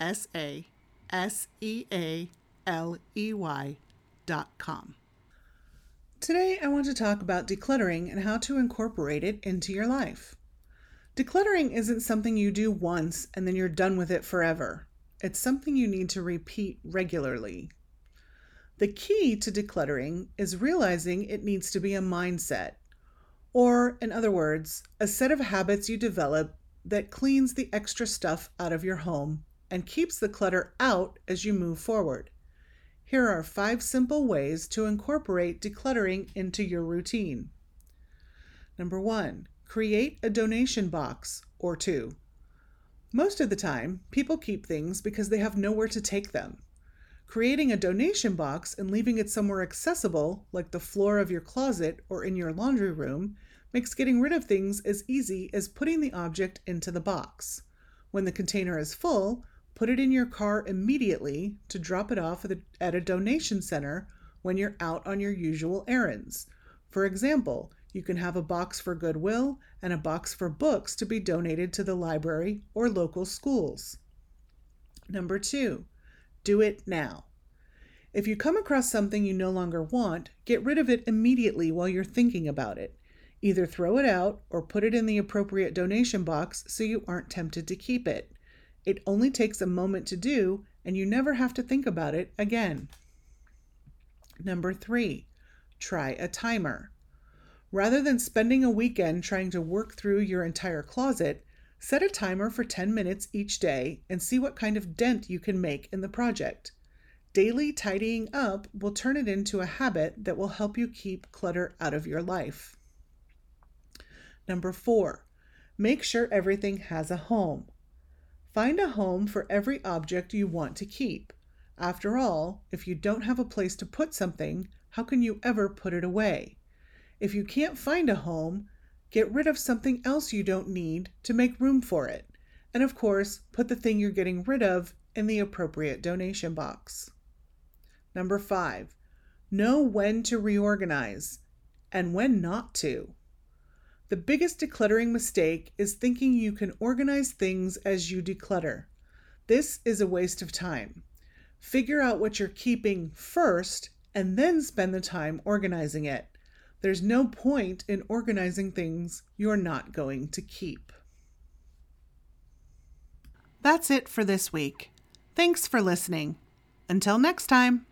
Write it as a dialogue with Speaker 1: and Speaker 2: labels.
Speaker 1: S A S E A L E Y dot com. Today, I want to talk about decluttering and how to incorporate it into your life. Decluttering isn't something you do once and then you're done with it forever. It's something you need to repeat regularly. The key to decluttering is realizing it needs to be a mindset, or, in other words, a set of habits you develop that cleans the extra stuff out of your home and keeps the clutter out as you move forward. Here are five simple ways to incorporate decluttering into your routine. Number one, create a donation box or two. Most of the time, people keep things because they have nowhere to take them. Creating a donation box and leaving it somewhere accessible, like the floor of your closet or in your laundry room, makes getting rid of things as easy as putting the object into the box. When the container is full, put it in your car immediately to drop it off at a donation center when you're out on your usual errands. For example, you can have a box for Goodwill and a box for books to be donated to the library or local schools. Number two, do it now. If you come across something you no longer want, get rid of it immediately while you're thinking about it. Either throw it out or put it in the appropriate donation box so you aren't tempted to keep it. It only takes a moment to do, and you never have to think about it again. Number three, try a timer. Rather than spending a weekend trying to work through your entire closet, set a timer for 10 minutes each day and see what kind of dent you can make in the project. Daily tidying up will turn it into a habit that will help you keep clutter out of your life. Number four, make sure everything has a home. Find a home for every object you want to keep. After all, if you don't have a place to put something, how can you ever put it away? If you can't find a home, get rid of something else you don't need to make room for it. And of course, put the thing you're getting rid of in the appropriate donation box. Number five, know when to reorganize and when not to. The biggest decluttering mistake is thinking you can organize things as you declutter. This is a waste of time. Figure out what you're keeping first and then spend the time organizing it. There's no point in organizing things you're not going to keep. That's it for this week. Thanks for listening. Until next time.